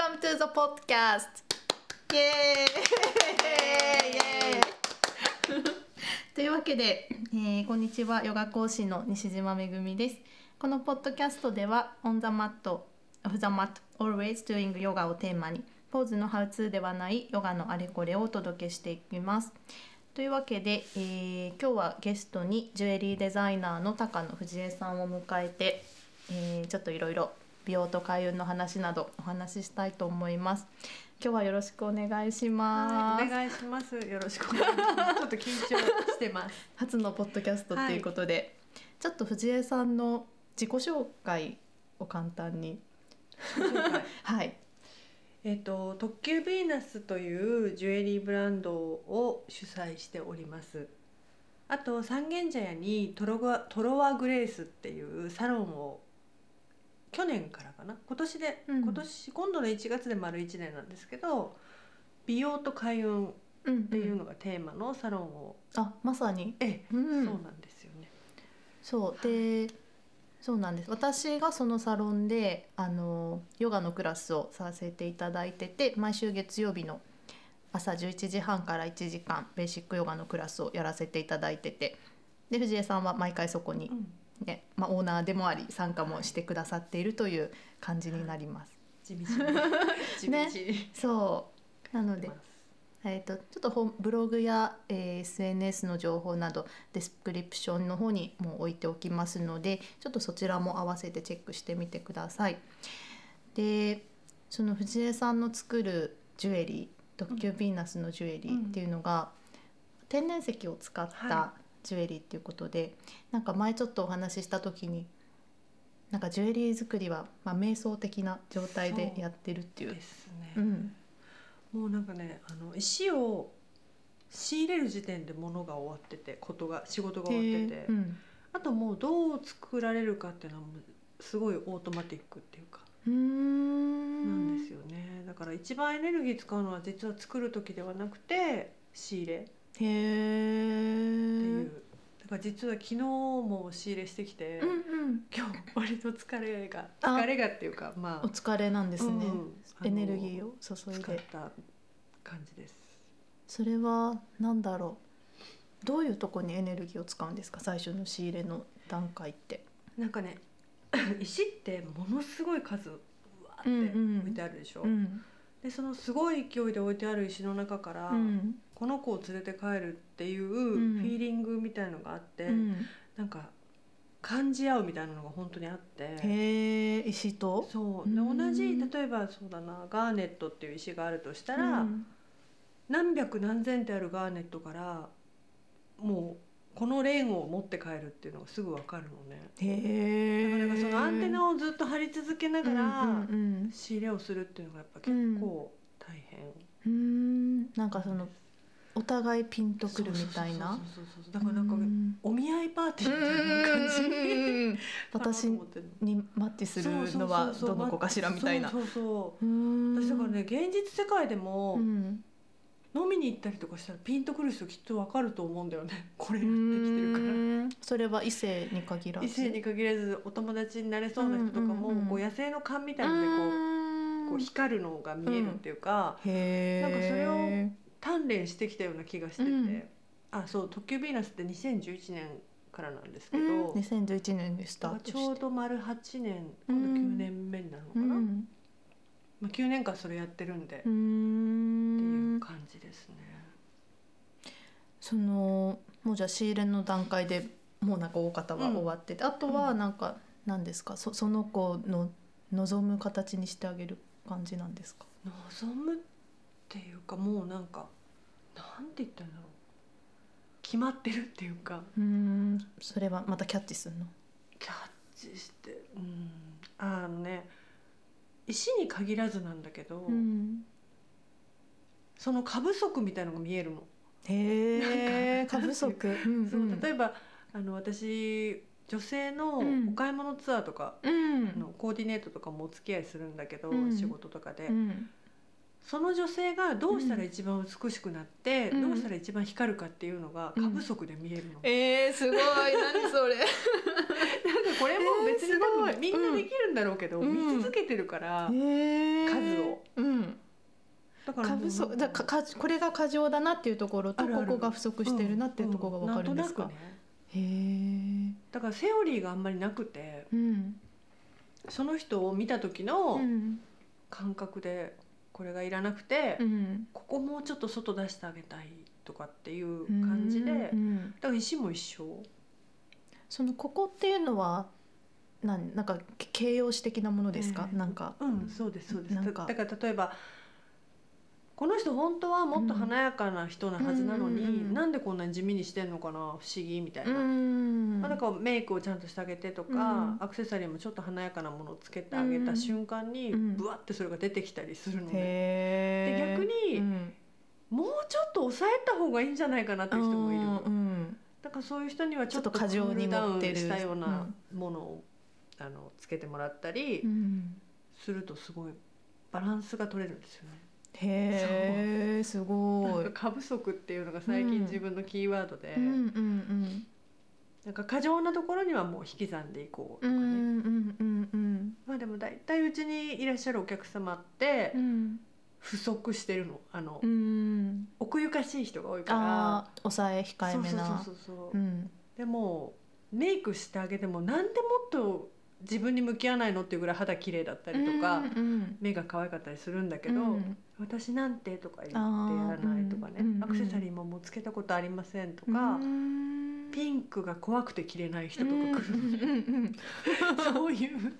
Welcome to the podcast! イエーイイエーイというわけで、えーこんにちは。ヨガ講師の西島めぐみです。このポッドキャストでは On the mat, off the mat, always doing yoga をテーマにポーズのハウツーではないヨガのあれこれをお届けしていきます。というわけで、えー今日はゲストにジュエリーデザイナーの高野藤江さんを迎えて、えーちょっといろいろ美容と開運の話などお話ししたいと思います今日はよろしくお願いします、はい、お願いします。よろしくお願いします。ちょっと緊張してます。初のポッドキャストっていうことで、ちょっと藤江さんの自己紹介を簡単に はいえっと特急ヴィーナスというジュエリーブランドを主催しております。あと三軒茶屋にトロワトロワグレースっていうサロンを去年からかな？今年で、うん。今年今度の1月で丸1年なんですけど美容と開運っうんうん。ていうのがテーマのサロンを、あまさに。ええ、うん。そうなんですよね。そう。でそうなんです。私がそのサロンであのヨガのクラスをさせていただいてて毎週月曜日の朝11時半から1時間ベーシックヨガのクラスをやらせていただいててで藤江さんは毎回そこにう、んねまあ、オーナーでもあり参加もしてくださっているという感じになります。地道に地道に、そう。なのでえー、とちょっとブログや、えー SNS の情報など description の方にも置いておきますのでちょっとそちらも合わせてチェックしてみてください。でその藤江さんの作るジュエリー特急ヴィーナスのジュエリーっていうのが、天然石を使ったはジュエリーっていうことで、なんか前ちょっとお話しした時になんかジュエリー作りは、まあ、瞑想的な状態でやってるっていう。ですね。うんもうなんかねあの石を仕入れる時点で物が終わっててことが仕事が終わってて、うん。あともうどう作られるかっていうのはすごいオートマティックっていうかなん。んですよね。だから一番エネルギー使うのは実は作る時ではなくて仕入れへえ。いう、だから実は昨日も仕入れしてきて、うんうん。今日割と疲れがあ疲れがっていうかまあお疲れなんですね。うんエネルギーをを注いで。た感じです。それはなんだろう。どういうとこにエネルギーを使うんですか？最初の仕入れの段階って。なんかね 石ってものすごい数うわーってうんうん置いてあるでしょ、うん。でそのすごい勢いで置いてある石の中から、うん。この子を連れて帰るっていうフんィーリングみたいのがあって、うん。なんか感じ合うみたいなのが本当にあってへえ。石と？そうでうん同じ例えばそうだなガーネットっていう石があるとしたら、うん何百何千ってあるガーネットからもうこのレーンを持って帰るっていうのがすぐ分かるのね。へえ。だからそのアンテナをずっと張り続けながら、仕入れをするっていうのがやっぱ結構大変、うん。うん。なんかそのお互いピンとくるみたいな。だからなんかうん。お見合いパーティーみたいな感じうん 私にマッチするのはどの子かしらみたいな。そうそう私だからね現実世界でもうん。飲みに行ったりとかしたらピンとくる人きっとわかると思うんだよね。これうやってきてるから。ん。それは異性に限らず。異性に限らずお友達になれそうな人とかも、うんうんうんこう野生の勘みたいなのでこう,、こう光るのが見えるっていうか、へえなんかそれを鍛錬してきたような気がしてて、うん。あそう「特急ヴィーナス」って2011年からなんですけうど、ん2011年でスタちょうど丸8年うん今度9年目になるのかな、うん。まあ、9年間それやってるんで、うっていんう感じですね。そのもうじゃあ仕入れの段階でもうなんか大方は終わってて、あとはなんか何ですか？そその子の望む形にしてあげる感じなんですか？望むっていうかもうなんかなんて言ったんだろう。決まってるっていうか。うんそれはまたキャッチするの？キャッチしてうん。あのね石に限らずなんだけど、うん。その過不足みたいのが見えるの。へえ過不足。うんそう例えばあの私女性のうん。お買い物ツアーとか、うん。あのコーディネートとかもお付き合いするんだけど、うん。仕事とかで、うんその女性がどうしたら一番美しくなって、うん。どうしたら一番光るかっていうのが過不足で見えるの。えー、すごい。何それ。なんかれも別に多分みんなできるんだろうけど、うん。見続けてるから、へー。数を。不足。だかかこれが過剰だなっていうところとここが不足してるなっていうところがわかるんですか？ねへえ。だからセオリーがあんまりなくてうん。その人を見た時うのん。感覚でこれがいらなくて、うん。ここもうちょっと外出してあげたいとかっていう感じで、だうん。から石も一緒そのここっていうのはなんなんか形容詞的なものですか？ええなんか。うんそうですそうですなんかだだから例えばこの人本当はもっと華やかな人なはずなのに、うんうんうんうん。なんでこんなに地味にしてんのかな不思議みたいな、んまあ、だからメイクをちゃんとしてあげてとか、うんアクセサリーもちょっと華やかなものをつけてあげた瞬間に、うんブワってそれが出てきたりするので。で逆にうん。もうちょっと抑えた方がいいんじゃないかなっていう人もいる、うん。だからそういう人にはちょっと過剰にダウンしたようなものを、あのつけてもらったりうん。するとすごいバランスが取れるんですよね。へえ。すごい。なんか。過不足っていうのが最うん。近自分のキーワードで、うんうんうん。なんか過剰なところにはもう引き算でいこうとかね、うんうんうんうんまあでも大体うちにいらっしゃるお客様ってうん不足してるの。あの、うん。奥ゆかしい人が多いかあら。あ抑え控えめな。そうそうそうそう、う。んでもメイクしてあげてもなんでもっと自分に向き合わないのっていうぐらい肌綺麗だったりとか、うん目が可愛かったりするんだけど、うん私なんてとか言ってやらないとかね、アクセサリーももうつけたことありませんとうか、ん。ピンクが怖くて着れない人とか来る、そういううん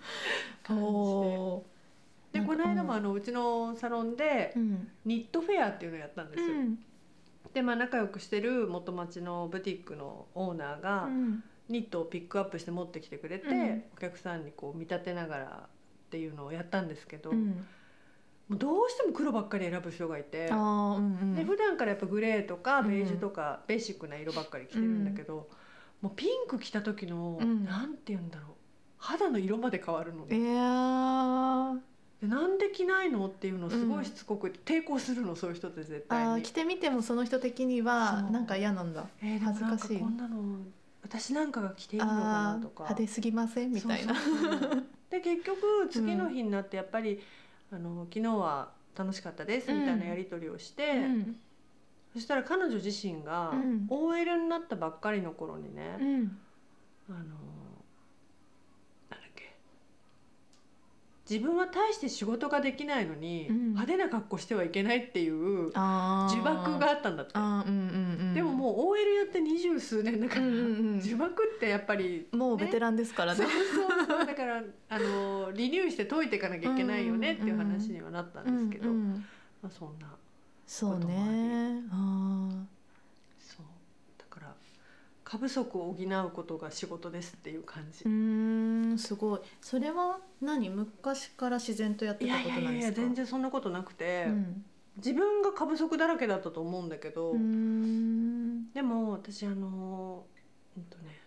感おじで。でこの間もあのうちのサロンでニットフェアっていうのをやったんですよ。うん。でまあ仲良くしてる元町のブティックのオーナーがうんニットをピックアップして持ってきてくれて、うん。お客さんにこう見立てながらっていうのをやったんですけど、うん。もうどうしても黒ばっかり選ぶ人がいて。うんうん。で普段からやっぱグレーとかうんベージュとかベーシックな色ばっかり着てるんだけど、もうピンク着た時の、うん。なんて言うんだろう。肌の色まで変わるの。いね、やー。でなんで着ないのっていうのをすごいしつこく抵抗するのそういう人って絶対に。着てみてもその人的にはなんか嫌なんだ。えー恥ずかしい。こんなの私なんかが着ていいのかあなとか。ー派手すぎません？みたいな。で結局次の日になってやっぱり、あの昨日は楽しかったですみたいなやり取りをして、うん。そしたら彼女自身がうん。OL になったばっかりの頃にね、うん。あのなんだっけ自分は大して仕事ができないのに、うん。派手な格好してはいけないっていう呪縛があったんだって。うんうんうんでももう OL やって二十数年だから、うんうんうん。呪縛ってやっぱりもうベテランですからね。そうそうそう。だからあのリニューして解いていかなきゃいけないよねっていう話にはなったんですけど、うんうん。まあ、そんなそうこともねあそうだから過不足を補うことが仕事ですっていう感じ。ーう。ーんすごい。それは何？昔から自然とやってたことなんですか？やいや全然そんなことなくて、うん。自分が過不足だらけだったと思うんだけど、でも私あのうんとね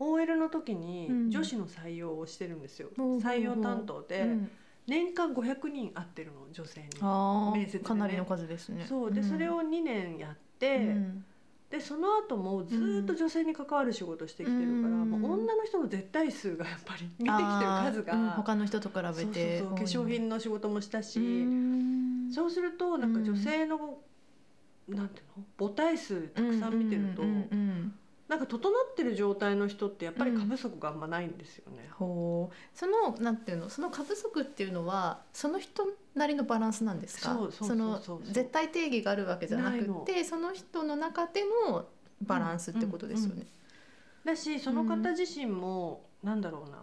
OL の時にうん。女子の採用をしてるんですよ、ほうほうほう。採用担当で、うん。年間500人会ってるの女性に。あ面接でね。ーかなりの数ですね。そう。で、それを2年やって、うんでその後もずーっと女性に関わる仕事してきてるから、うんもう女の人の絶対数がやっぱり見てきてる数が、うん他の人と比べて化粧品の仕事もしたし、うん。そうするとなんか女性の、なんていうの？母体数たくさん見てると、うんうんうんなんか整ってる状態の人ってやっぱり過不足があんまないんですよね。ほう。そのなんていうのその過不足っていうのはその人なりのバランスなんですか？そうそうそうのそう。そう絶対定義があるわけじゃなくてその人の中でのバランスってことですよね。だしその方自身も、なんだろうな。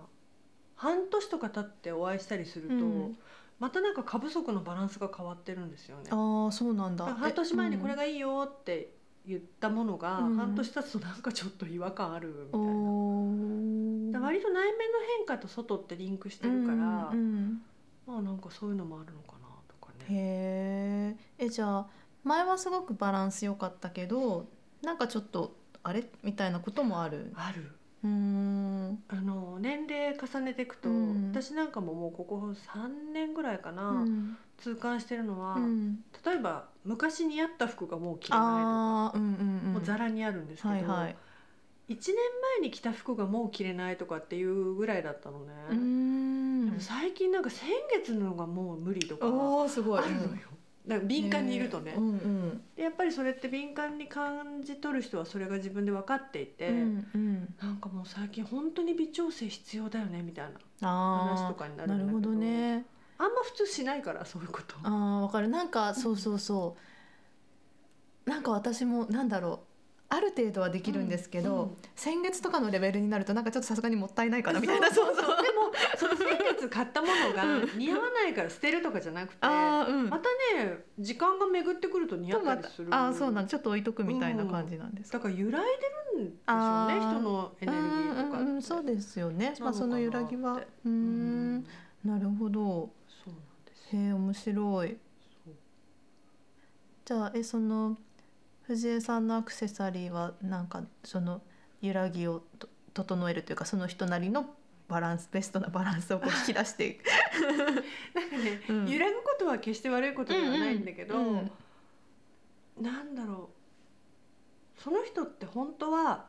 半年とか経ってお会いしたりすると、うん。またなんか過不足のバランスが変わってるんですよね。ああそうなんだ。半年前にこれががいいよって言ったものが、うん半年経つとなんかちょっと違和感あるみたいな。おだから割と内面の変化と外ってリンクしてるから、うんうんまあなんかそういうのもあるのかなとかね。へええじゃあ前はすごくバランス良かったけどなんかちょっとあれ？みたいなこともある？ある。うーん。あの年齢重ねていくと、うん。私なんかももうここ3年ぐらいかな、うん。痛感してるのは、うん。例えば昔に合った服がもう着れないああうんうんとか、うん。もうザラにあるんですけど、はいはい。1年前に着た服がもう着れないとかっていうぐらいだったのね、うーん。でも最近なんか先月のがもう無理とかおおすごい。あるのよ、なんか敏感にいるとね、うんうん。でやっぱりそれって敏感に感じ取る人はそれが自分で分かっていて、うんうん。なんかもう最近本当に微調整必要だよねみたいなあ話とかになあるんだけど。なるほどね。あんま普通しないからそういうこと。あーわかる。なんかそうそうそう。なんか私もなんだろうある程度はできるんですけど、うんうん。先月とかのレベルになるとなんかちょっとさすがにもったいないかなみたいなそうそうでもその先月買ったものが 似合わないから捨てるとかじゃなくてうん。またね時間が巡ってくると似合ったりする。あーそうなんちょっと置いとくみたいな感じなんです。か、だから揺らいでるんでしょうね人のエネルギーとかうんうんうんそうですよね、まあ、その揺らぎは。うん。ん。なるほど。そうなんですよ。へえ面白い。じゃあえその藤江さんのアクセサリーはなんかその揺らぎをと整えるというかその人なりのバランスベストなバランスをこう引き出していく。なんかね、うん揺らぐことは決して悪いことではないんだけど、うんうんなんだろうその人って本当は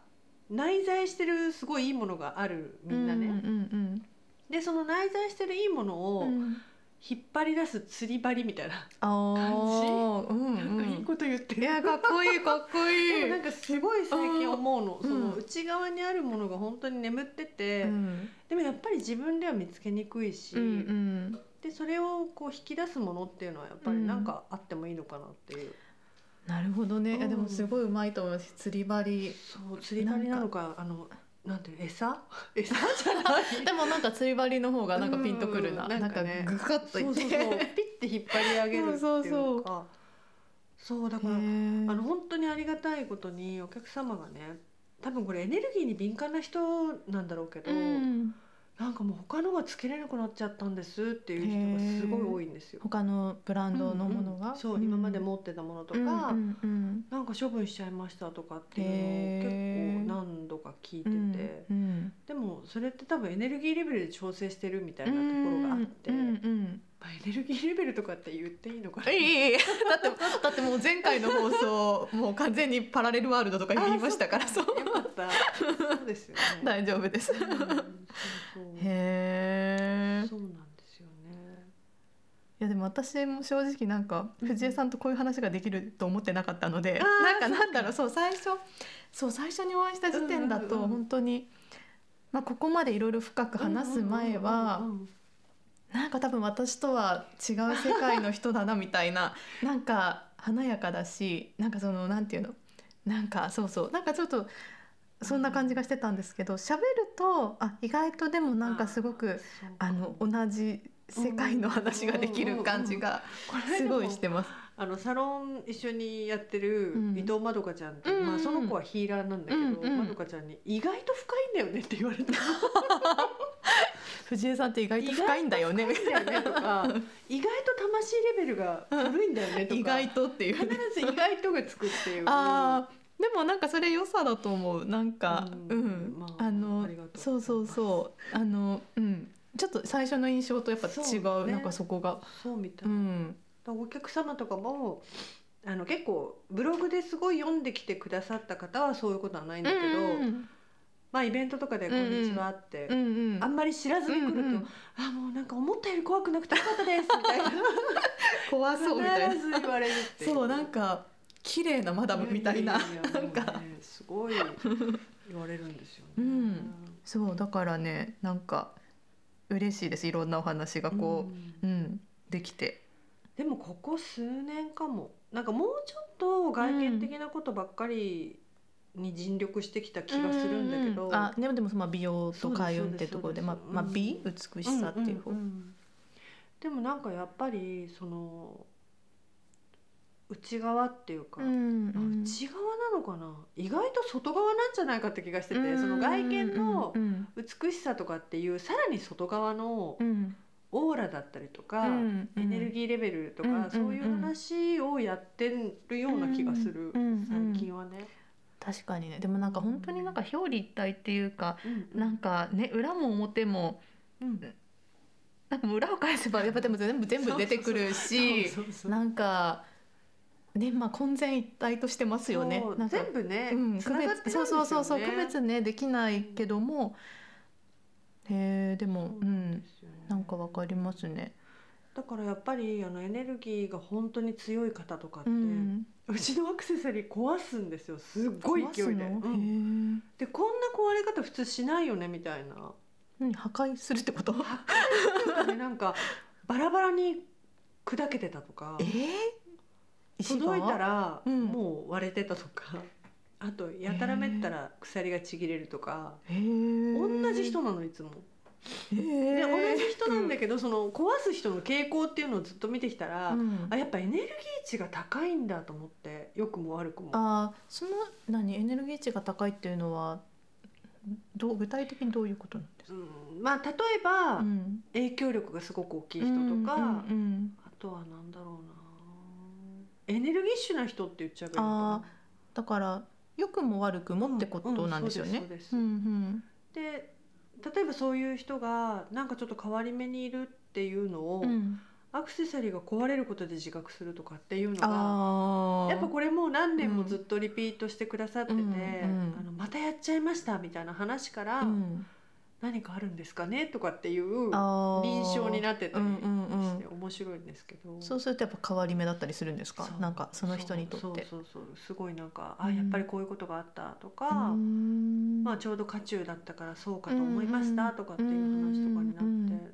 内在してるすごいいいものがあるみんなね、うんうんでその内在してるいいものをうんうん引っ張り出す釣り針みたいな、あーうんなんかいいこと言ってる、いやかっこいいかっこいい。なんかすごい最近思うの、うん。その内側にあるものが本当に眠ってて、うん。でもやっぱり自分では見つけにくいし、うんうん。でそれをこう引き出すものっていうのはやっぱりなんかあってもいいのかなっていう、なるほどね。いやでもすごいうまいと思います。釣り針。そう釣り針なのかあのなんていうの餌？餌じゃない？でもなんか釣り針の方がなんかピンとくるな。うんなんかね。グカッといって。そうそうそう。ピッて引っ張り上げるっていうか。そうそうそう。だからあの本当にありがたいことにお客様がね多分これエネルギーに敏感な人なんだろうけど、うんなんかもう他のがつけれなくなっちゃったんですっていう人がすごい多いんですよ。他のブランドのものが？うんうん。そう、今まで持ってたものとか、うんうんうんなんか処分しちゃいましたとかっていうのを結構何度か聞いてて、うんでもそれって多分エネルギーレベルで調整してるみたいなところがあって、うんうんうんまあ、エネルギーレベルとかって言っていいのかな？いいいいだってだってもう前回の放送もう完全にパラレルワールドとか言いましたからそうよかった。そうですよね。大丈夫です。うんそうそうへえ。そうなんですよね。いやでも私も正直なんか藤江さんとこういう話ができると思ってなかったので、なんかなんだろうそう最初そう最初にお会いした時点だとうんうんうん本当に、まあここまでいろいろ深く話す前は、うんうんうんうんなんか多分私とは違う世界の人だなみたいな なんか華やかだしなんかそのなんていうの？なんかそうそうなんかちょっとそんな感じがしてたんですけど喋るとあ意外とでもなんかすごくあの同じ世界の話ができる感じがすごいしてます。あのサロン一緒にやってるうん。伊藤まどかちゃんって、うんうん。まあその子はヒーラーなんだけど、うんうんまどかちゃんに意外と深いんだよねって言われた。藤江さんって意外と深いんだよね。深いんだよねとか、意外と魂レベルが古いんだよねとか、意外とっていう。必ね。ず意外とがつくっていう。ああでもなんかそれ良さだと思う。なんかううん。ん、まああのそうそうそう。あのうん。ちょっと最初の印象とやっぱ違そうね。うなんかそこが。そうみたい。な。うんお客様とかもあの結構ブログですごい読んできてくださった方はそういうことはないんだけど、うんまあイベントとかで「こんにちは」って、うんうんあんまり知らずに来ると「うんうんあもうなんか思ったより怖くなくてよかったです」みたいな。怖そうみたいな。必ず言われるそうなんか綺麗なマダムみたいな。いやいやいやなんか。すごい言われるんですよね。うん。そうだからねなんか嬉しいです。いろんなお話がこうん。ううんできてでもここ数年かも。なんかもうちょっと外見的なことばっかりに尽力してきた気がするんだけど、うあでもでもその美容と開運ってところでまあまあ美美しさっていう方。んんんでもなんかやっぱりその内側っていうか、うんうん。内側なのかな？意外と外側なんじゃないかって気がしてて、その外見のうん美しさとかっていうさらに外側のうんオーラだったりとか、うんエネルギーレベルとか、うんそういう話をやってるような気がする、うんうん最近はね。確かにね。でもなんか本当になんか表裏一体っていうかうん。なんかね裏も表もうん。なんか裏を返せばやっぱでも全部全部出てくるしなんかねまあ混然一体としてますよね。そうなんか全部ね、うん、ね別そうそうそうそう区別ねできないけどもへえでもそうんね。なんかわかりますね。だからやっぱりあのエネルギーが本当に強い方とかって、ううんちのアクセサリー壊すんですよ。すっごい勢いで、うん。へでこんな壊れ方普通しないよねみたいな。ー何破壊するってこと？ね なんかバラバラに砕けてたとか。えー、届いたらうん。もう割れてたとか、あとやたらめったら鎖がちぎれるとか、へー。同じ人なのいつも。へでー同じ人なんだけど、その壊す人の傾向っていうのをずっと見てきたら、うん。あやっぱエネルギー値が高いんだと思って良くも悪くも。あーその何エネルギー値が高いっていうのはどう具体的にどういうことなんですか、うん。まあ例えば、うん。影響力がすごく大きい人とか、うんうんあとはなんだろうな。エネルギッシュな人って言っちゃえばいいのかな。だから良くも悪くもってことなんですよね。で例えばそういう人がなんかちょっと変わり目にいるっていうのを、うん。うんアクセサリーが壊れることで自覚するとかっていうのがやっぱこれもう何年もずっとリピートしてくださってて、うんうん。あのまたやっちゃいましたみたいな話から、うん何かあるんですかねとかっていう臨床になってたりうんうんうん。して面白いんですけど、そうするとやっぱ変わり目だったりするんですか？なんかその人にとって。そうそうすごいなんか、うん。あやっぱりこういうことがあったとか、うーん。まあ、ちょうど渦中だったからそうかと思いましたとかっていう話とかになって、う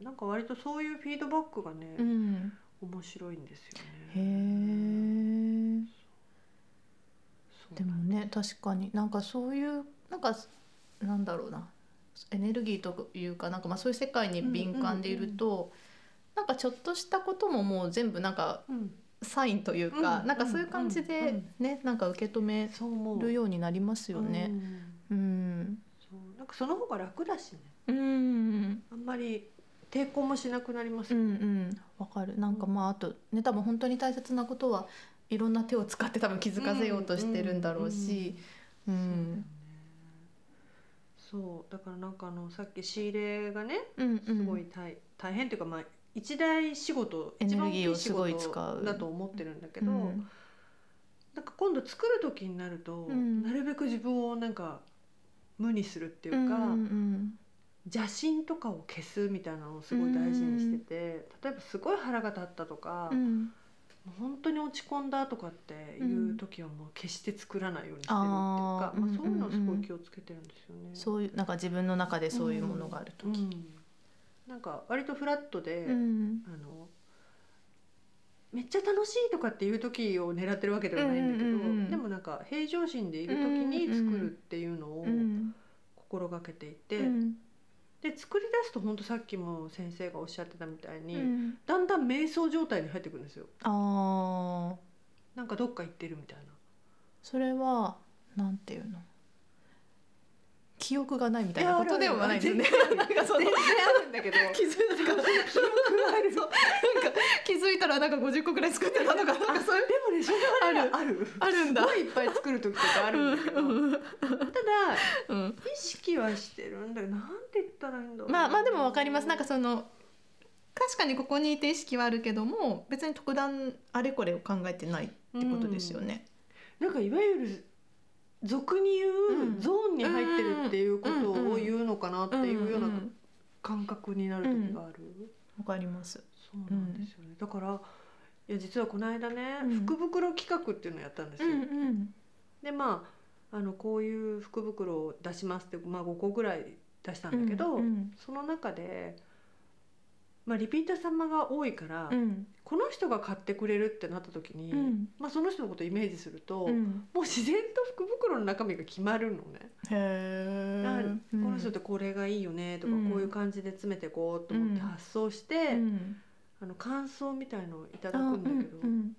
んなんか割とそういうフィードバックがね、うん。面白いんですよへね。えそうでもね確かに。なんかそういうなんかなんだろうなエネルギーというかなんかまあそういう世界に敏感でいると、なんかちょっとしたことももう全部なんかうん、サインというか、うんなんかそういう感じうんでね、なんか受け止めそう。思うるようになりますよね。うんうん、そう。なんかその方が楽だしね。うん、あんまり抵抗もしなくなります。うん、うん、わかる。なんかまああとね多分本当に大切なことはいろんな手を使って多分気づかせようとしてるんだろうし、ううんんそうだからなんかあのさっき仕入れがねうん、うん、すごい大,、大変っていうかまあ一大仕事一番大きい仕すごい使う事だと思ってるんだけど、う。ん。なんか今度作る時になると、うん。なるべく自分をなんか無にするっていうか、うんうん邪心とかを消すみたいなのをすごい大事にしてて、例えばすごい腹が立ったとか、うん、本当に落ち込んだとかっていう時はもう決して作らないようにしてるっていうか、まあ、そういうのをすごうんうんい気をつけてるんですよね。そういうなんか自分の中でそういうものがあるとき、うん。なんか割とフラットで、うん。あのめっちゃ楽しいとかっていう時を狙ってるわけではないんだけど、うんうんうんでもなんか平常心でいる時に作るっていうのをうん。心がけていて、うんで作り出すと本当さっきも先生がおっしゃってたみたいに、うん。だんだん瞑想状態に入ってくるんですよ。ああなんかどっか行ってるみたいな。それはなんていうの？記憶がないみたいなことではないですよね。なんかその全然あるんだけど。気づいたなんか記憶があるそうなんか気づいたらなんか50個くらい作ってたとかなんかそういうでもねそれはねある。ある。んだ。すごいいっぱい作る時とかあるんだけど、うん。ただうん。意識はしてるんだけどな。んて言ったらいいんだろうまあまあでもわかります。なんかその確かにここにいて意識はあるけども別に特段あれこれを考えてないってことですよね。なんかいわゆる俗に言うゾーンに入ってるっていうことを言うのかなっていうようなうん感覚になる時がある、わかります。そうなんですよね、だからいや実はこの間ね、うん。福袋企画っていうのをやったんですうよ、でまああのこういう福袋を出しますって、まあ、5個ぐらい出したんだけど、その中で、まあ、リピーター様が多いから、うん。この人が買ってくれるってなった時に、うん。まあ、その人のことをイメージすると、うん。もう自然と福袋の中身が決まるのね。へ。この人ってこれがいいよねとか、うん。こういう感じで詰めていこうと思ってうん。発送して、うん。あの感想みたいのをいただくんだけど、うん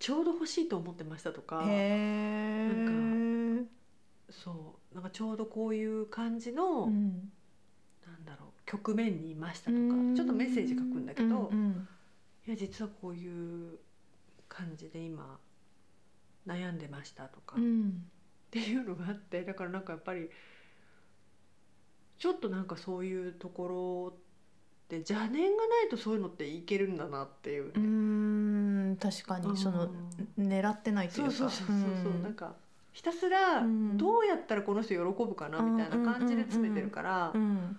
ちょうど欲しいと思ってましたとかうん、へえ。そうなんかちょうどこういう感じの、うんなんだろう局面にいましたとか、うん。ちょっとメッセージ書くんだけど、うんうん。いや実はこういう感じで今悩んでましたとか、っうん。ていうのがあってだからなんかやっぱりちょっとなんかそういうところって邪念がないとそういうのっていけるんだなっていううね。ん確かにそのうん狙ってないといかそううそうそうそうそう、んなんかひたすらうん。どうやったらこの人喜ぶかなみたいな感じで詰めてるから、うん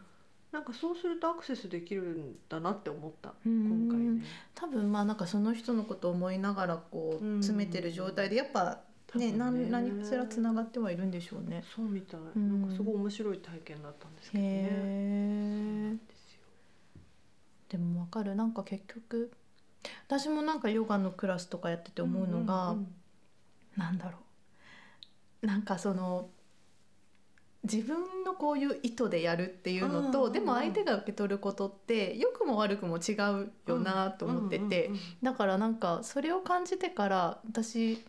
なんかそうするとアクセスできるんだなって思った。うん。今回ね。多分まあなんかその人のことを思いながらこううん詰めてる状態でやっぱ多分ね。何何かしらつながってはいるんでしょうね。そうみたい、ん。なんかすごい面白い体験だったんですけへどね。え。でもわかる。なんか結局私もなんかヨガのクラスとかやってて思うのが、んん。なんだろう。なんかその自分のこういう意図でやるっていうのと、うんでも相手が受け取ることって良くも悪くも違うよなと思ってて、うんうんうんだからなんかそれを感じてから私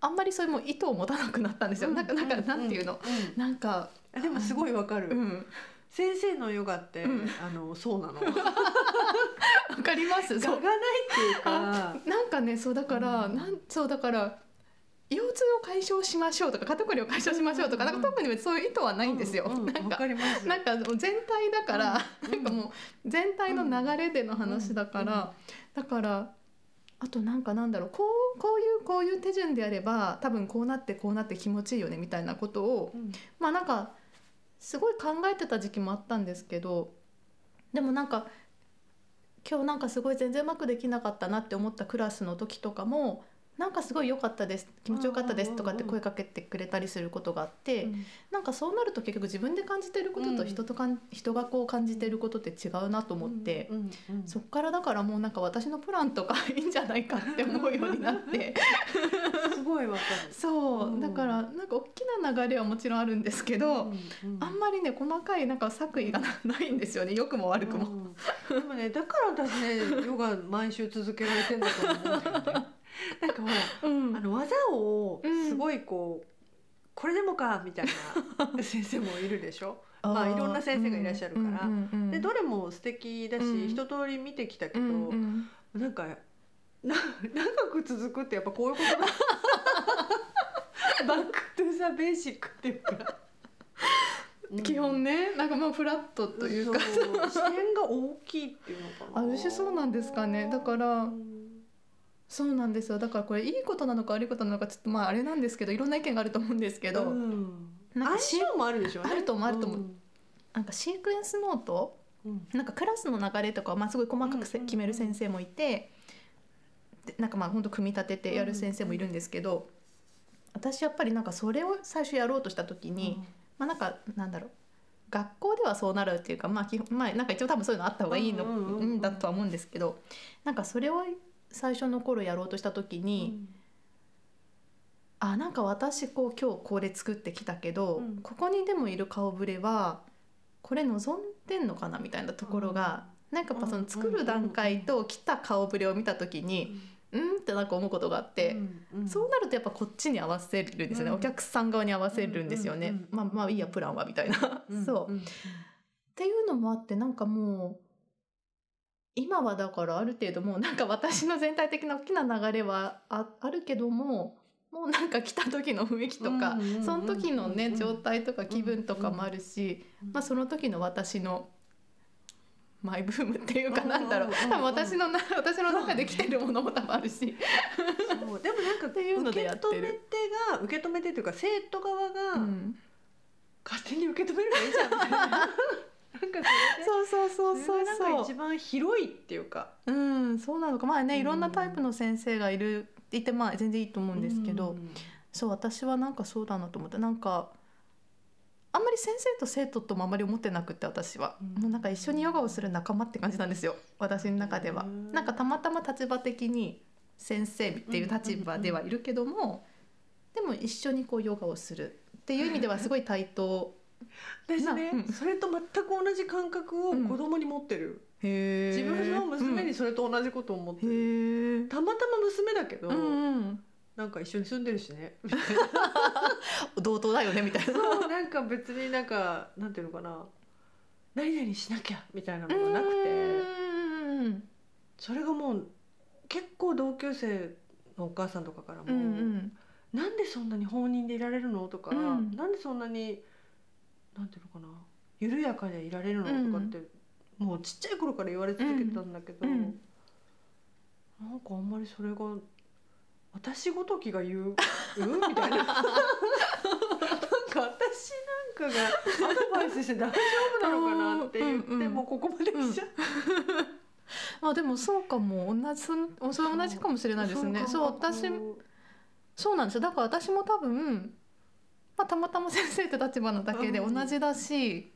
あんまりそういうもう意図を持たなくなったんですよ。なんかなんかなんていうの、うんなんか、あでもすごいわかる、うん、先生のヨガって、うん。あのそうなの？わかります？そう。我がないっていうか。なんかねそうだから、うん。なんそうだから腰痛を解消しましょうとか肩こりを解消しましょうとか、うんなんか特にそういう意図はないんですよ。ううなんか全体だから、うんなんかもう全体の流れでの話だから、だからあとなんかなんだろうこうこういうこういう手順であれば多分こうなってこうなって気持ちいいよねみたいなことをうん。まあなんかすごい考えてた時期もあったんですけどでもなんか今日なんかすごい全然うまくできなかったなって思ったクラスの時とかもなんかすごい良かったです気持ちよかったですとかって声かけてくれたりすることがあって、うん。なんかそうなると結局自分で感じてることとうん。人とかん、人がこう感じてることって違うなと思って。うんうんそっからだからもうなんか私のプランとかいいんじゃないかって思うようになって。すごいわかる。そう、うん。だからなんか大きな流れはもちろんあるんですけど、うんうんあんまりね細かいなんか作為がなないんですよね。良くも悪くも。うん。でもねだから私ねヨガ毎週続けられてんだと思うんだよね なんかほらうん。あの技をうんすごいこう、これでもかみたいな 先生もいるでしょ？まあいろんな先生がいらっしゃるから。うんうんうんでどれも素敵だし、うん。一通り見てきたけうど、んうん。なんかな長く続くってやっぱこういうことだ。バックトゥザベーシックっていうか、基本ねねなんかまあフラットというか。視点が大きいっていうのかな。あ私そうなんですかね。だからうんそうなんですよ。だからこれいいことなのか悪いことなのかちょっとまああれなんですけどいろんな意見があると思うんですけど、うん。なんか相性もあるでしょうね。あると思うあると思う。なんかシークエンスノートうん。なんかクラスの流れとか、まあ、すごい細かく決める先生もいてでなんかまあ本当組み立ててやる先生もいるんですけど、私やっぱりなんかそれを最初やろうとした時に、まあなんかなんだろう。学校ではそうなるっていうかまあ基本まあなんか一応多分そういうのあった方がいいのうんうんうんうんんだとは思うんですけどなんかそれを最初の頃やろうとした時うん。に、あなんか私こう今日これ作ってきたけど、うん。ここにでもいる顔ぶれはこれ望んでんのかなみたいなところが、なんかやっぱその作る段階と来た顔ぶれを見た時に、うん。ってなんか思うことがあって。うんそうなるとやっぱこっちに合わせるんですよね、うん。お客さん側に合わせるんですよね、うんうんうんまあまあいいやプランはみたいな、うんそう、ん。っていうのもあってなんかもう今はだからある程度もうなんか私の全体的な大きな流れはああるけどももうなんか来た時の雰囲気とか、その時のねうん状態とか気分とかもあるし、まあ、その時の私のマイブームっていうかう。んなんだろう多分私のな私の中で来てるものも多分あるし。そう。でもなんかっていうのでやってる受け止め手が受け止め手というか生徒側がうん。勝手に受け止めればいいじゃんみたいな。なんかそうそうそうそそう。そう一番広いっていうか。うんそうなのか。まあねいろんなうんタイプの先生がいるいてまあ全然いいと思うんですけど、うん。そう私はなんかそうだなと思ってなんかあんまり先生と生徒ともあまり思ってなくて私は、うん。もうなんか一緒にヨガをする仲間って感じなんですよ。私の中では。うんなんかたまたま立場的に先生っていう立場ではいるけども、でも一緒にこうヨガをするっていう意味ではすごい対等 私ね、なうん。それと全く同じ感覚を子供に持ってる、へ自分の娘にそれと同じことを思ってへる、えたまたま娘だけど、うんうん。なんか一緒に住んでるしね。同等だよねみたいな。そうなんか別になんかなんていうのかな。何々しなきゃみたいなのがなくて。うんそれがもう結構同級生のお母さんとかからも、うんうん。なんでそんなに放任でいられるの？とか、うん。なんでそんなになんていうのかな。緩やかでいられるのとかって、もうちっちゃい頃から言われ続けてたんだけど、うん。なんかあんまりそれが私ごときが言う うんみたいな。なんか私なんかがアドバイスして大丈夫なのかなって言って、うんうんもうここまで来ちゃっまあでもそうかも。同じそれ同じかもしれないですね。そう私そうなんですよ。だから私も多分、まあ、たまたま先生って立場なだけでうん同じだし、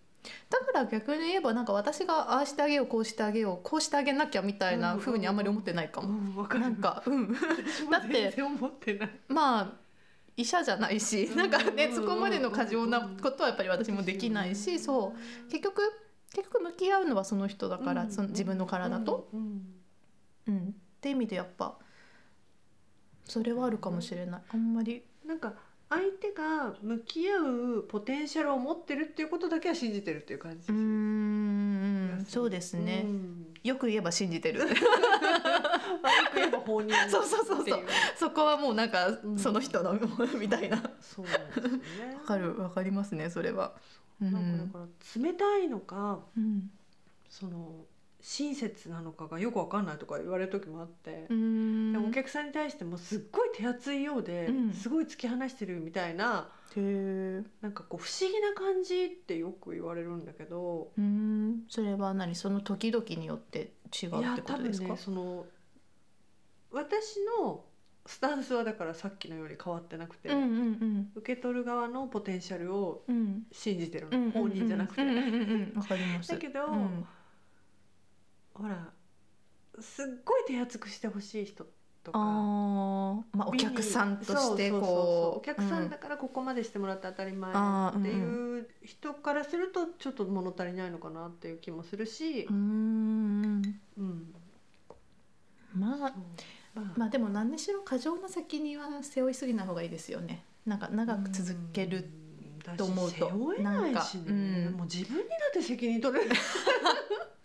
だから逆に言えばなんか私がああしてあげようこうしてあげようこうしてあげなきゃみたいな風にあんまり思ってないかうも。んわかる。なんかうん。だって全然思ってない。まあ医者じゃないしなんかねうんそこまでの過剰なことはやっぱり私もできないしそう。結局結局向き合うのはその人だから、うんその自分の体と、うん。うん。って意味でやっぱそれはあるかもしれない。あんまり。なんか相手が向き合うポテンシャルを持ってるっていうことだけは信じてるっていう感じですうん。そうですね、うん。よく言えば信じてる。悪く言えば放任そうそうそうそう。そこはもうなんかうんその人のみたいな。わそうですよねかるわかりますねそれは。うんなんかだから冷たいのかうん。その親切なのかがよくわかんないとか言われる時もあってう、ん。でもお客さんに対してもすっごい手厚いようで、うん。すごい突き放してるみたいななんかこう不思議な感じってよく言われるんだけどうん。それは何？その時々によって違うってことですか？ねその私のスタンスはだからさっきのように変わってなくて、うんうん受け取る側のポテンシャルをうん。うん信じてるの、うん本人じゃなくて。だけど、うんほらすっごい手厚くしてほしい人とか。あーまあお客さんとしてこうお客さんだからここまでしてもらって当たり前っていう人からするとちょっと物足りないのかなっていう気もするし。う、ん。うん。まあまあ。まあでも何にしろ過剰な責任は背負いすぎない方がいいですよね。なんか長く続けるうん。と思うと。だし背負えないしね、なんかうん。もう自分にだって責任取れる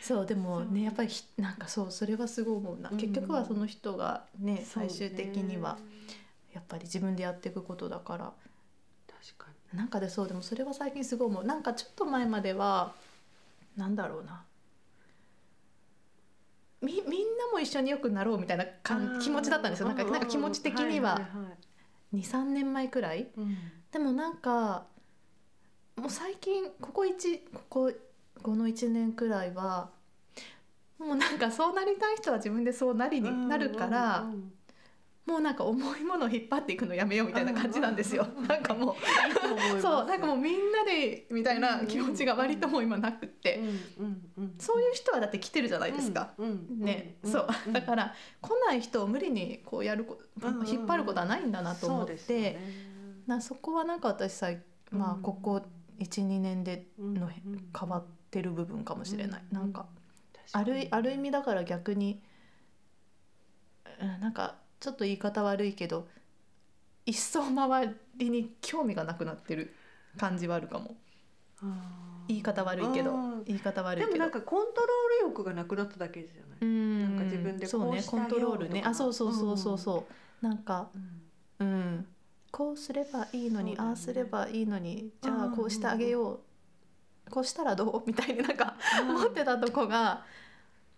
そうでもねやっぱりひなんかそうそれはすごい思うな、うん。結局はその人がね最終的にはやっぱり自分でやっていくことだから。確かなんかでそうでもそれは最近すごい思う。なんかちょっと前まではなんだろうな。みみんなも一緒によくなろうみたいなに感気持ちだったんですよ。なんかなんか気持ち的にははいはいはい。23年前くらい。うん。でもなんかもう最近ここ1こここの1年くらいはもうなんかそうなりたい人は自分でそうなりになるから、うんうん。うんもうなんか重いものを引っ張っていくのやめようみたいな感じなんですよ。うんなんかもうそうなんかもうみんなでみたいな気持ちが割ともう今なくって、そういう人はだって来てるじゃないですか。ね、うんそう。うん。だから来ない人を無理にこうやるこ引っ張ることはないんだなと思って、ね。なそこはなんか私さまあここ12年での変わってる部分かもしれない、なんかあるいある意味だから逆にうんなんかちょっと言い方悪いけど一層周りに興味がなくなってる感じはあるかも。言い方悪いけど。うん言い方悪いでもなんかコントロール欲がなくなっただけじゃない、うん。なんか自分でそうねこうしてコントロールね。あそうそうそうそうそう、なんかうん。うん。こうすればいいのに、ね。ああすればいいのにじゃあうん。こうしてあげよう、こうしたらどう？みたいになんか思ってたとこが、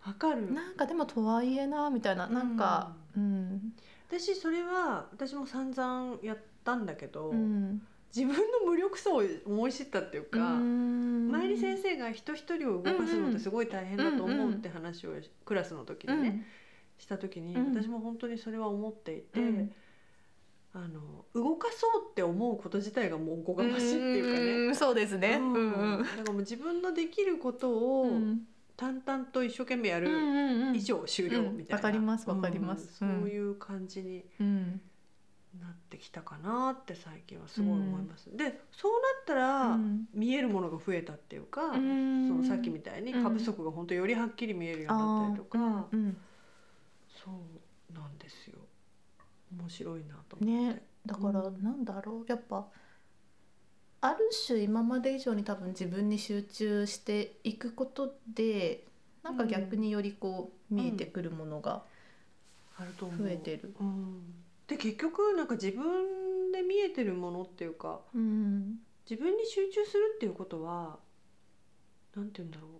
わかる。なんかでもとはいえなみたいななんかうん。私それは私も散々やったんだけど、うん。自分の無力さを思い知ったっていうか、前に先生が人一人を動かすのってすごい大変だと思うって話をクラスの時にね、した時に、うん。私も本当にそれは思っていて、うんあの動かそうって思うこと自体がもうおこがましいっていうかね。んそうですね。うん。うんうん。だからもう自分のできることをうん。淡々と一生懸命やるうん以上終了うんみたいな、わかりますわかります。そういう感じにうん。なってきたかなって最近はすごい思います。でそうなったら、うん。見えるものが増えたっていうか、うん。そのさっきみたいにうん。過不足が本当よりはっきり見えるようになったりとか、そうなんですよ面白いなと思って。ねだからうん。なんだろう。やっぱある種今まで以上に多分自分に集中していくことでなんか逆によりこう見えてくるものがあると思う。増えてる。うん、で結局なんか自分で見えてるものっていうかうん。自分に集中するっていうことはなんて言うんだろう。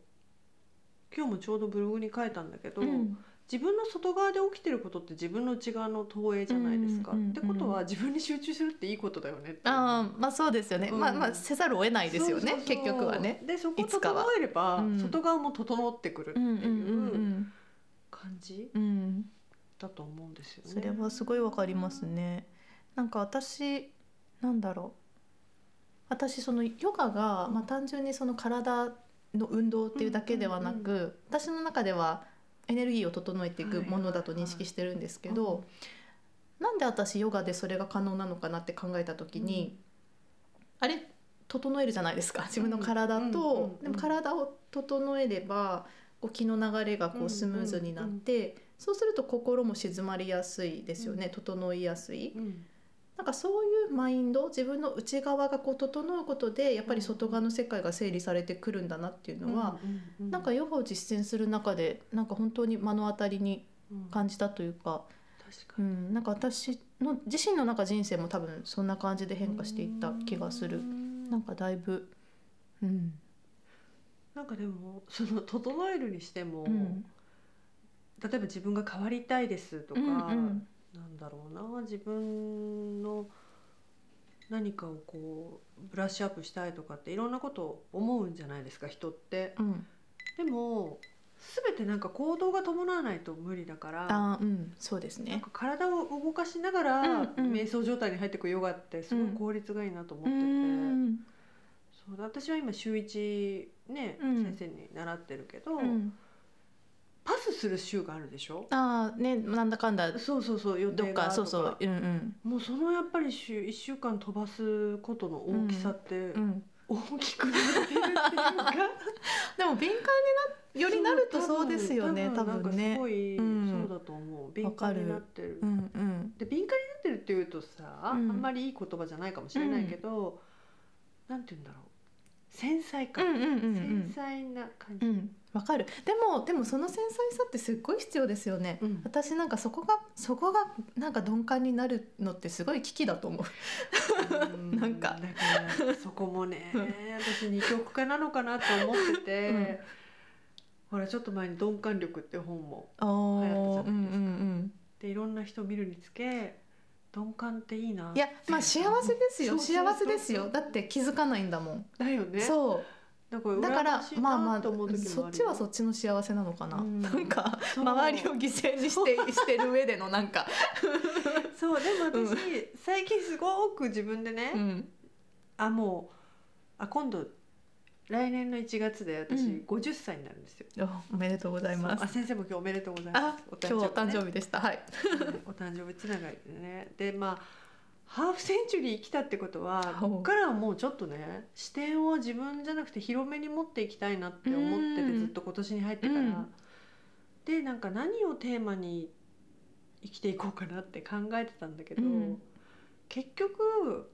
今日もちょうどブログに書いたんだけど、うん自分の外側で起きてることって自分の内側の投影じゃないですか。ってことは自分に集中するっていいことだよね。ああまあそうですよね、うん。まあまあせざるを得ないですよね結局はね。でそこいつかは。整えれば、うん。外側も整ってくるっていううん感じだと思うんですよね。それはすごいわかりますね。なんか私なんだろう。私そのヨガが、まあ、単純にその体の運動っていうだけではなく、うん。私の中ではエネルギーを整えていくものだと認識してるんですけど、なんで私ヨガでそれが可能なのかなって考えた時に、あれ整えるじゃないですか。自分の体と、うんうんうんうん。でも体を整えればこう気の流れがこうスムーズになって、そうすると心も静まりやすいですよね、うん。整いやすい。うんなんかそういうマインド自分の内側がこう整うことでやっぱり外側の世界が整理されてくるんだなっていうのは、うんうんなんかヨガを実践する中でなんか本当に目の当たりにうん。感じたというか、うん、なんか私の自身の中人生も多分そんな感じで変化していった気がする。う。ん。なんかだいぶ、うん。なんかでもその整えるにしても、うん。例えば自分が変わりたいですとか、うんうんなんだろうな。自分の何かをこうブラッシュアップしたいとかっていろんなことを思うんじゃないですか人って。うん、でも全てなんか行動が伴わないと無理だから。あーうん。そうですね。なんか体を動かしながら、うんうん。瞑想状態に入っていくヨガってすごい効率がいいなと思うってて、ん。そう私は今週一ね、うん。先生に習ってるけど、うん、パスする週があるでしょ？ああねなんだかんだ。そうそうそう予定がとか。かそうそう。うんうん。もうそのやっぱり週1週間飛ばすことの大きさってうん。大きくなってるっていうか、でも敏感になよりなるとそうですよね多分なんかすね。ごい、うん。そうだと思う。敏感になってる、うんうん。で敏感になってるっていうとさ、うん。あんまりいい言葉じゃないかもしれないけど、なんて言うんだろう繊細感、うんうんうんうん。繊細な感じ、うん。わかる。でもでもその繊細さってすっごい必要ですよね、うん。私なんかそこがそこがなんか鈍感になるのってすごい危機だと思う。う なんか。だからそこもね私二極化なのかなと思ってて、うん。ほらちょっと前に「鈍感力」っていう本もあーうんうんでいろんな人を見るにつけ鈍感っていいなうんいやまあ幸せですよ。幸せですよ。だって気づかないんだもん、だよね。そだからうだからまあまあそっちはそっちの幸せなのかな、うん。なんか周りを犠牲にしてしてる上でのなんか、そう。でもうん。私、最近すごく自分でね、うん、あもうあ今度来年の1月で私うん。50歳になるんですよ、あおめでとうございます。あ先生も今日おめでとうございまあす今日お誕ね生日でした。はい。お誕生日つながりでね。でまあハーフセンチュリー生きたってことはここからはもうちょっとね視点を自分じゃなくて広めに持っていきたいなって思っててうん。ずっと今年に入ってから、うん。でなんか何をテーマに生きていこうかなって考えてたんだけど、うん。結局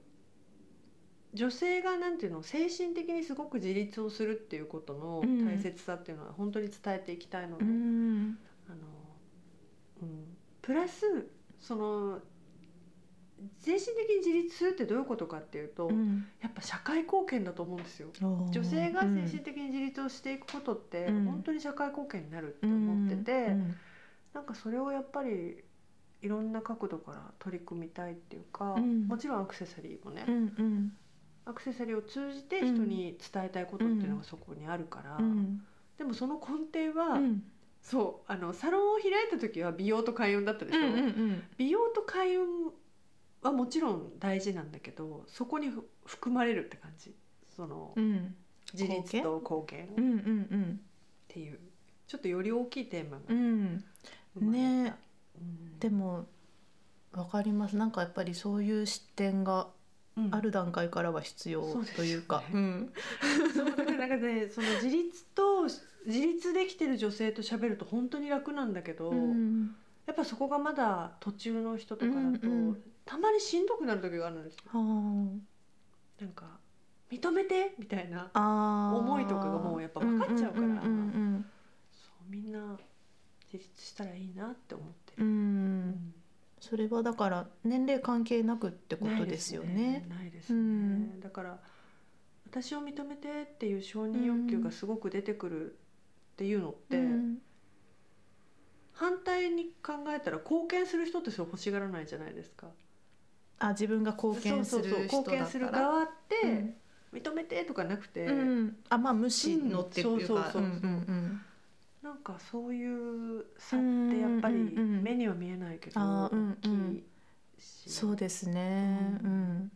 女性がなんていうの精神的にすごく自立をするっていうことのうん。大切さっていうのは本当に伝えていきたいのうで、ん。あの、うん、プラスその精神的に自立するってどういうことかっていうと、うん。やっぱ社会貢献だと思うんですよ。女性が精神的に自立をしていくことって、うん。本当に社会貢献になるって思ってて、うん。なんかそれをやっぱりいろんな角度から取り組みたいっていうか、うん。もちろんアクセサリーもね、うんうんアクセサリーを通じて人に伝えたいことっていうのがそこにあるから、うん。でもその根底は、うん。そうあのサロンを開いた時は美容と開運だったでしょ、うんうん美容と開運はもちろん大事なんだけどそこにふ含まれるって感じ。そのうん。自立と貢献？っうんうんていう。ちょっとより大きいテーマがうん。うん生まれた、ねうん。でもわかります。なんかやっぱりそういう視点がうんある段階からは必要というか、うん。そなんかねその自立と自立できてる女性と喋ると本当に楽なんだけど、うん。やっぱそこがまだ途中の人とかだと、うんうん。たまにしんどくなる時があるんですよ。はなんか認めてみたいな思いとかがもうやっぱ分かっちゃうから。みんな自立したらいいなって思ってる、うん。うんそれはだから年齢関係なくってことですよね。ないですね。うん。だから私を認めてっていう承認欲求がすごく出てくるっていうのって、うん。反対に考えたら貢献する人ってそれ欲しがらないじゃないですか。あ自分が貢献するそうそうそう人だったら貢献する側って、うん。認めてとかなくて、うん、あまあ無視のっていうか、うんそうそうそう。そううんうんなんかそういう差ってやっぱりうんうんうん目には見えないけど大きいし、そうですね。ううん。ん、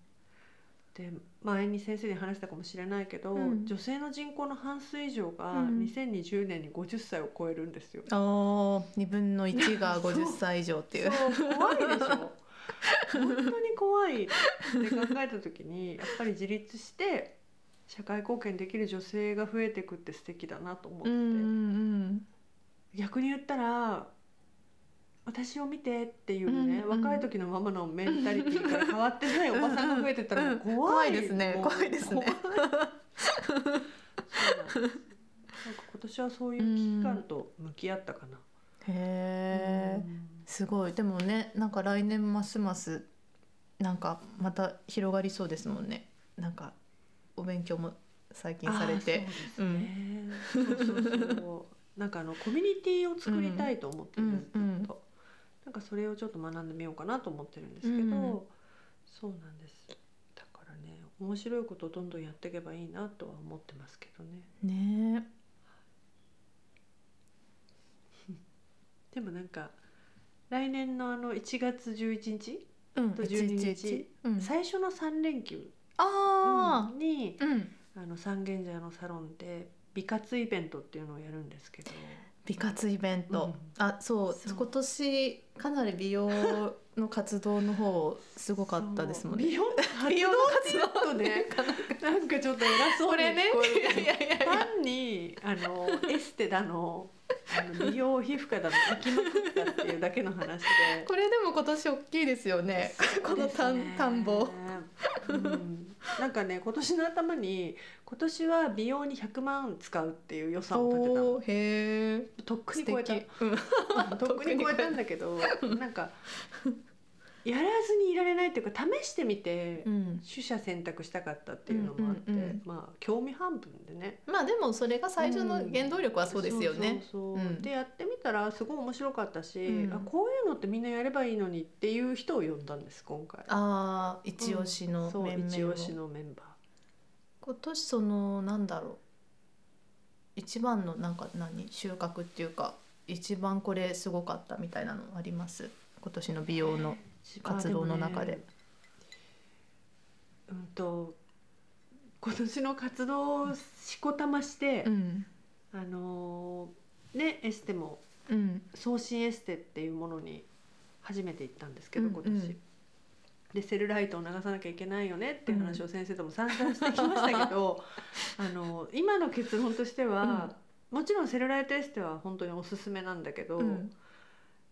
で前に先生に話したかもしれないけど、うん。女性の人口の半数以上がうん。2020年に50歳を超えるんですよ。ああ二分の一が 五十歳以上っていう怖いでしょ。本当に怖いって考えた時にやっぱり自立して社会貢献できる女性が増えていくって素敵だなと思って、うんうん逆に言ったら私を見てっていうね、うんうん若い時のママのメンタリティから変わってないおばさんが増えてったら怖い、うん怖いですね怖いですねなんか今年はそういう危機感と向き合ったかな。うん。へえ、すごい。でもね、なんか来年ますますなんかまた広がりそうですもんね。なんかお勉強も最近されて。なんかあのコミュニティを作りたいと思ってるんです、うんうん。ずっとなんかそれをちょっと学んでみようかなと思ってるんですけど、うんそうなんです。だからね面白いことをどんどんやっていけばいいなとは思ってますけどね。ね。でもなんか来年のあの1月11日。と12日うん。最初の3連休あにあ。うん。あの三軒茶屋のサロンで美活イベントっていうのをやるんですけど。美活イベント、うん。あそう。そう。今年かなり美容の活動の方すごかったですもんね。美容？美容の活動ってねなんか。ちょっと偉そうにこれね聞こえるけど。いやいやいや。単にあのエステだの美容皮膚科だの行きまくったっていうだけの話で。これでも今年大きいですよね。この田ん田んぼ、うん、なんかね今年の頭に今年は美容に100万使うっていう予算を立てたの。おーへえとっくに素超えた。敵。うん。とっくに超えたんだけど なんかやらずにいられないっていうか試してみてうん。取捨選択したかったっていうのもあって、うんうんうんまあ興味半分でね。まあでもそれが最初の原動力はそうですよね、そうそうそうう。ん。でやってみたらすごい面白かったし、うん。あこういうのってみんなやればいいのにっていう人を呼んだんです今回。ああ一押しのそう面々を、一押しのメンバー。今年そのなんだろう。一番のなんか何収穫っていうか一番これすごかったみたいなのあります？今年の美容の活動の中で。あもねうんと今年の活動をしこたまして、うん。あのーねエステもうん。送信エステっていうものに初めて行ったんですけどうん今年。うんでセルライトを流さなきゃいけないよねっていう話を先生とも散々してきましたけど、あの今の結論としては、もちろんセルライトエステは本当におすすめなんだけど、うん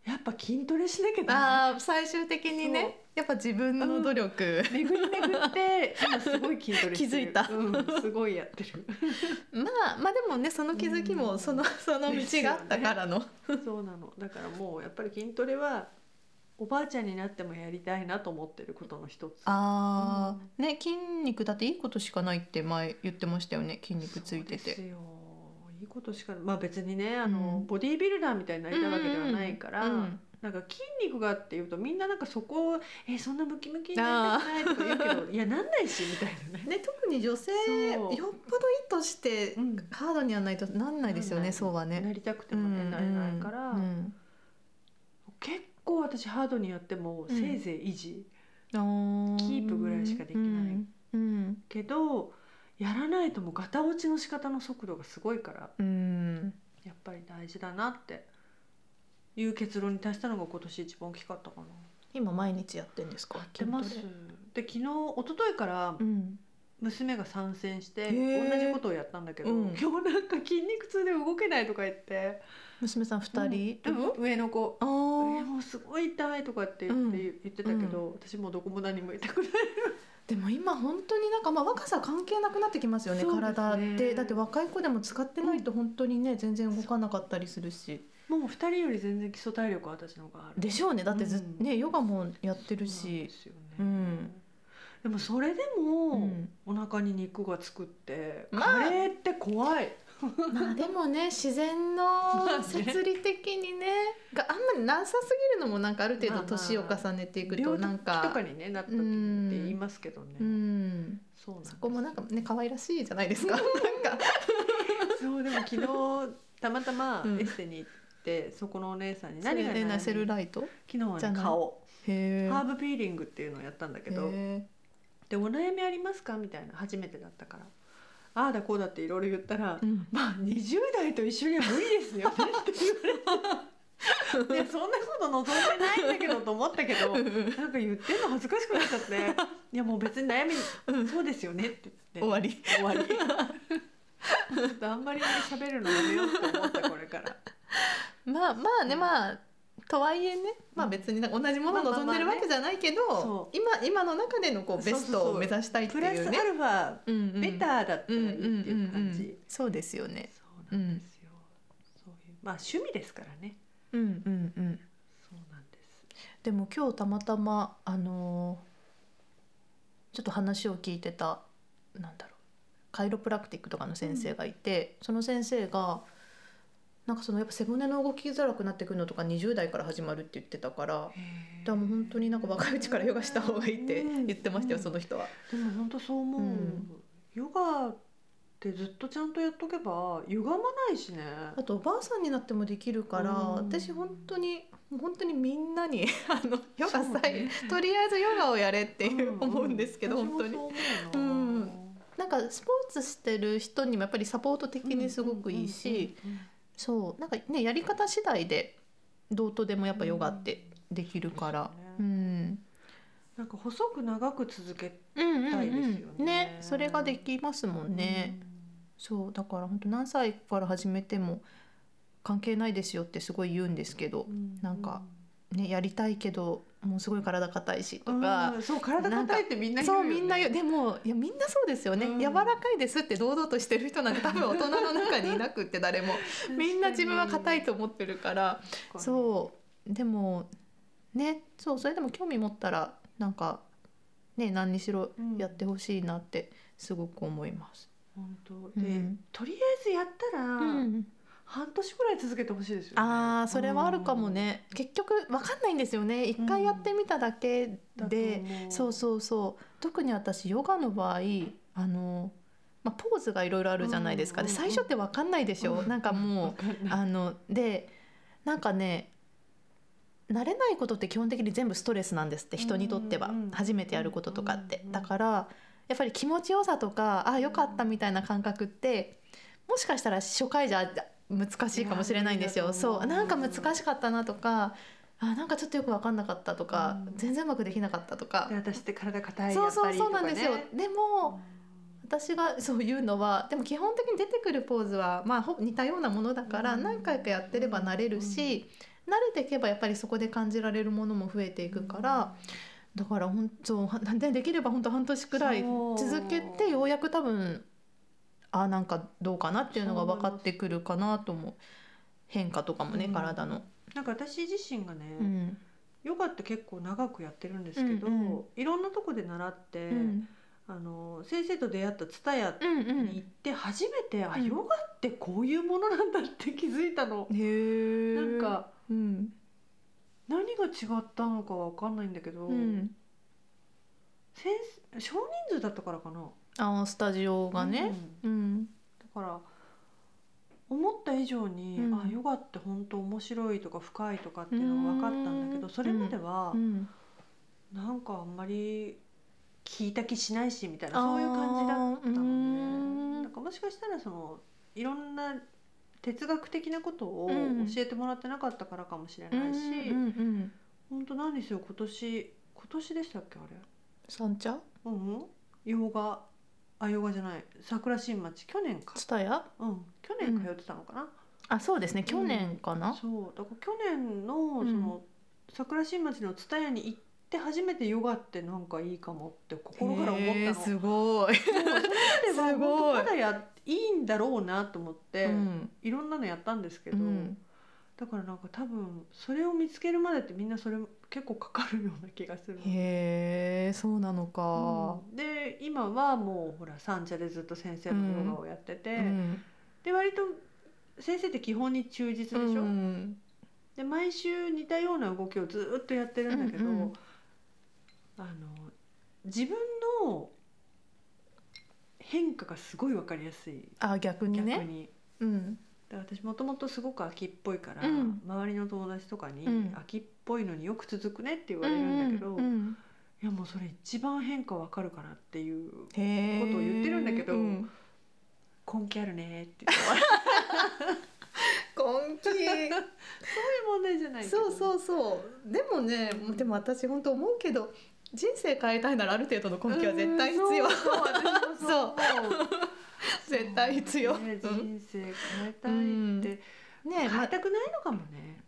やっぱ筋トレしなきゃダああ最終的にね。やっぱ自分の努力、メ巡り巡って今すごい筋トレしてる。気づいたうん、すごいやってる。まあまあでもねその気づきもうん。そのその道があったからの、そうなの。だからもうやっぱり筋トレはおばあちゃんになってもやりたいなと思ってることの一つ。ああ、ね筋肉だっていいことしかないって前言ってましたよね。筋肉ついてて。そうですよいいことしかまあ別にねあの、うんボディービルダーみたいになりたいわけではないから、うん。うん。なんか筋肉がっていうとみんななんかそこを「えそんなムキムキになりたくない」とか言うけど「いやなんないし」みたいなね。ね特に女性よっぽど意図してうん。ハードにやらないとなんないですよねそうはね。なりたくてもね、なれないから、うん。結構私ハードにやってもうん。せいぜい維持、うんキープぐらいしかできないうん。うん。けどやらないともうガタ落ちの仕方の速度がすごいからうん。やっぱり大事だなっていう結論に達したのが今年一番大きかったかな。今毎日やってんですか？出ます。筋トで昨日一昨日から娘が参戦して同じことをやったんだけど、うん。今日なんか筋肉痛で動けないとか言って。娘さん二人？うん。うん。上の子。あえーもうすごい痛いとかって言って,、うん。言ってたけど、私もうどこも何も痛くないでも今本当になんかまあ若さ関係なくなってきますよねね。体って。だって若い子でも使ってないと本当にね全然動かなかったりするし。もう2人より全然基礎体力は私の方がある。でしょうね。だってず、うん。ねヨガもやってるし。でね、うんでもそれでも、うん。お腹に肉がつくって、まあ。カレーって怖いまあでもね自然のまあね。摂理的にねがあんまりなさすぎるのもなんかある程度まあまあ年を重ねていくとなんかとかに、ねなった時って言いますけどね、うん。そうなんそこもなんかね可愛らしいじゃないですか。なんか。そうでも昨日たまたまうん。エステに行って、そこのお姉さんに何が悩みそれでなセルライト？昨日はね顔。ハーブピーリングっていうのをやったんだけどへでお悩みありますか？みたいな初めてだったからああだこうだっていろいろ言ったら、ーうん。まあ20代と一緒には無理ですよね って言われて。そんなこと望んでないんだけどと思ったけどなんか言ってんの恥ずかしくなっちゃって。いやもう別に悩みそうですよねって言って。終わり。終わり。ちょっとあんまり喋るのやめようって思ったこれから。まあまあねまあとはいえねまあ別に同じものを望んでるわけじゃないけど、今今の中でのこうベストを目指したいってプラスアいうねルファベターだったらいいっていう感じ、そうですよね。そうなんですよ、そういうまあ趣味ですからね。うんうんうん。そうなんです。でも今日たまたまあのーちょっと話を聞いてたなんだろうカイロプラクティックとかの先生がいて、その先生がなんかそのやっぱ背骨の動きづらくなってくるのとか20代から始まるって言ってたからだもう本当になんか若いうちからヨガした方がいいって言ってましたよ、うんその人は。でも本当そう思う、うん。ヨガってずっとちゃんとやっとけば歪まないしね。あとおばあさんになってもできるから、うん。私本当に本当にみんなに あのヨガさえ、ねとりあえずヨガをやれっていう、ん思うんですけど私本当に。な。うん。なんかスポーツしてる人にもやっぱりサポート的にすごくいいし、そうなんかねやり方次第でどうとでもやっぱヨガってできるから、ううん。ん、なんか細く長く続けうんうんたいですようんねねそれができますもんね、そうだから本当何歳から始めても関係ないですよってすごい言うんですけどう、ん。なんかねやりたいけどもうすごい体硬いしとうんか、そう体硬いってみんな言うね、うみんな言う。でもいやみんなそうですよね、うん。柔らかいですって堂々としてる人なんて多分大人の中にいなくって誰も。みんな自分は硬いと思ってるから。うそう。でもねそうそれでも興味持ったらなんかね何にしろうんやってほしいなってすごく思います。本当。で、うん。とりあえずやったら、うん半年ぐらい続けてほしいですよね。あーそれはあるかもね、結局わかんないんですよね。一回やってみただけで、そううそうそう。特に私ヨガの場合あの、まあ、ポーズがいろいろあるじゃないですか、でうんうんうん。最初ってわかんないでしょ、なんかもうあのでなんかね慣れないことって基本的に全部ストレスなんですって人にとってはうん。うんうん初めてやることとかって。うんうんうんだからやっぱり気持ちよさとかあよかったみたいな感覚ってもしかしたら初回じゃ難しいかもしれないんですよ。いやそう。なんか難しいかったなとかあなんかちょっとよく分かんなかったとか、うん。全然うまくできなかったとか。で私って体硬いそうそうやっぱりそうなんですよ。とかねでも私がそういうのはでも基本的に出てくるポーズはまあほぼ似たようなものだからうん。何回かやってれば慣れるし、慣れていけばやっぱりそこで感じられるものも増えていくから、だから本当はでできれば本当半年くらいそう。続けてようやく多分あなんかどうかなっていうのが分かってくるかなと思う。変化とかもね、うん。体の。なんか私自身がね、うん。ヨガって結構長くやってるんですけど、うんうんいろんなとこで習って、うん。あの先生と出会った蔦屋うんうん。に行って初めて、あうん。ヨガってこういうものなんだって気づいたの。へえなんかうん。何が違ったのかわかんないんだけど、うん、先生少人数だったからかな。あースタジオがね、うん。うん。だから思った以上に、うん。あヨガって本当面白いとか深いとかっていうのが分かったんだけどうん。それまでは、うん。なんかあんまり聞いた気しないしみたいなそういう感じだったのあーうね。ん。なんかもしかしたらそのいろんな哲学的なことをうん。教えてもらってなかったからかもしれないし、本当なんですよ今年今年でしたっけあれ？三茶？うんうん。洋画あ洋画じゃない。桜新町。去年か。ツタヤ？うん。去年通ってたのかな、あそうですね。去年かな、そう。だから去年のそうん。の、桜新町の蔦屋に行って初めてヨガってなんかいいかもって心から思ったの。へーすごい、では すごい。本当まだやいいんだろうなと思って、うん。いろんなのやったんですけど、うんだからなんか多分それを見つけるまでってみんなそれ結構かかるような気がするの。へえそうなのか、うん。で今はもうほら三茶でずっと先生のヨガをやってて、うん。で割と先生って基本に忠実でしょ、うん。で毎週似たような動きをずっとやってるんだけど、うんうんあの自分の変化がすごい分かりやすい。あ逆にね。逆に。うんだから私もともとすごく秋っぽいから、うん。周りの友達とかに、うん。秋っぽいのによく続くねって言われるんだけど、うんうんいやもうそれ一番変化わかるからっていうことを言ってるんだけどうん。根気あるねって言って 根気。そういう問題じゃないそうそうそう。でもねでも私本当思うけど人生変えたいならある程度の根気は絶対必要。うんそう。そう 絶対必要。ねうん。人生変えたいうん。って、ね変えまたくないのかもね、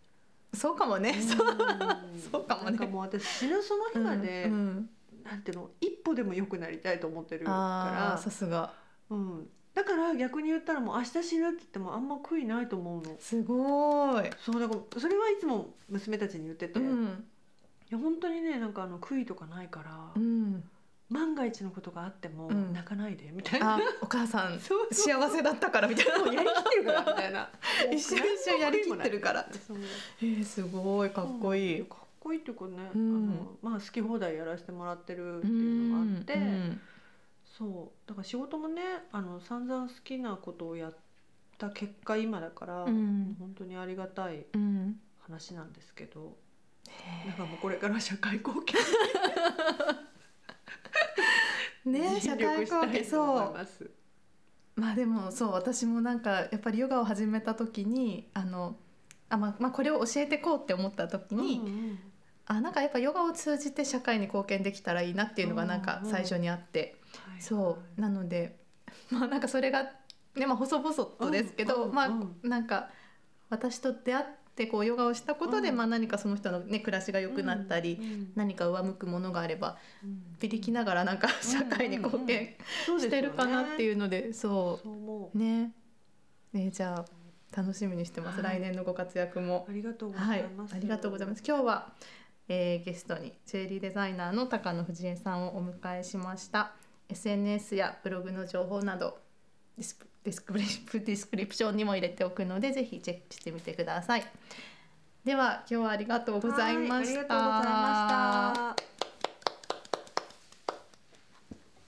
そうかもね。うん。そう。そうかもね。なんかもう私死ぬその日まで、うん。うん。なんていうの一歩でも良くなりたいと思ってるあーさかすが。ら、うん、だから逆に言ったらもう明日死ぬって言ってもあんま悔いないと思うの。すごい。そうだからそれはいつも娘たちに言ってて、いうん。や本当にねなんかあの悔いとかないから、うん万が一のことがあってもうん。泣かないでみたいな、あお母さん 幸せだったからみたいな。やりきってるからみたいな。一緒一緒やりきってるから。えー、すごいかっこいい。かっこいいっていうかね、うん。あのまあ好き放題やらせてもらってるってういうのがあって、んそう。だから仕事もねあの散々好きなことをやった結果今だから、うん。本当にありがたいうん。話なんですけどへー。なんかもうこれから社会貢献 ね 社会貢献。そうます。まあでもそう私もなんかやっぱりヨガを始めた時にあのあ、まあ、まあこれを教えてこうって思った時に、うんうん。あなんかやっぱヨガを通じて社会に貢献できたらいいなっていうのがなんか最初にあって、はいそう。なので まあなんかそれがねまあ細々とですけど、まうんうんうん。あなんか私と出会ってこうヨガをしたことで、うんまあ何かその人のね暮らしが良くなったり、うん何か上向くものがあればうん。ビリきながらなんか社会に貢献してるかなっていうのでそそうね。ねじゃあ楽しみにしてます、はい。来年のご活躍も。う。ありがとうござはいいます。ありがとうございます。今日は、えーゲストにジュエリーデザイナーの高野藤江さんをお迎えしました。SNS やブログの情報など dis descrip description にも入れておくのでぜひチェックしてみてください。では今日はありがとうございました。ありがとうございました。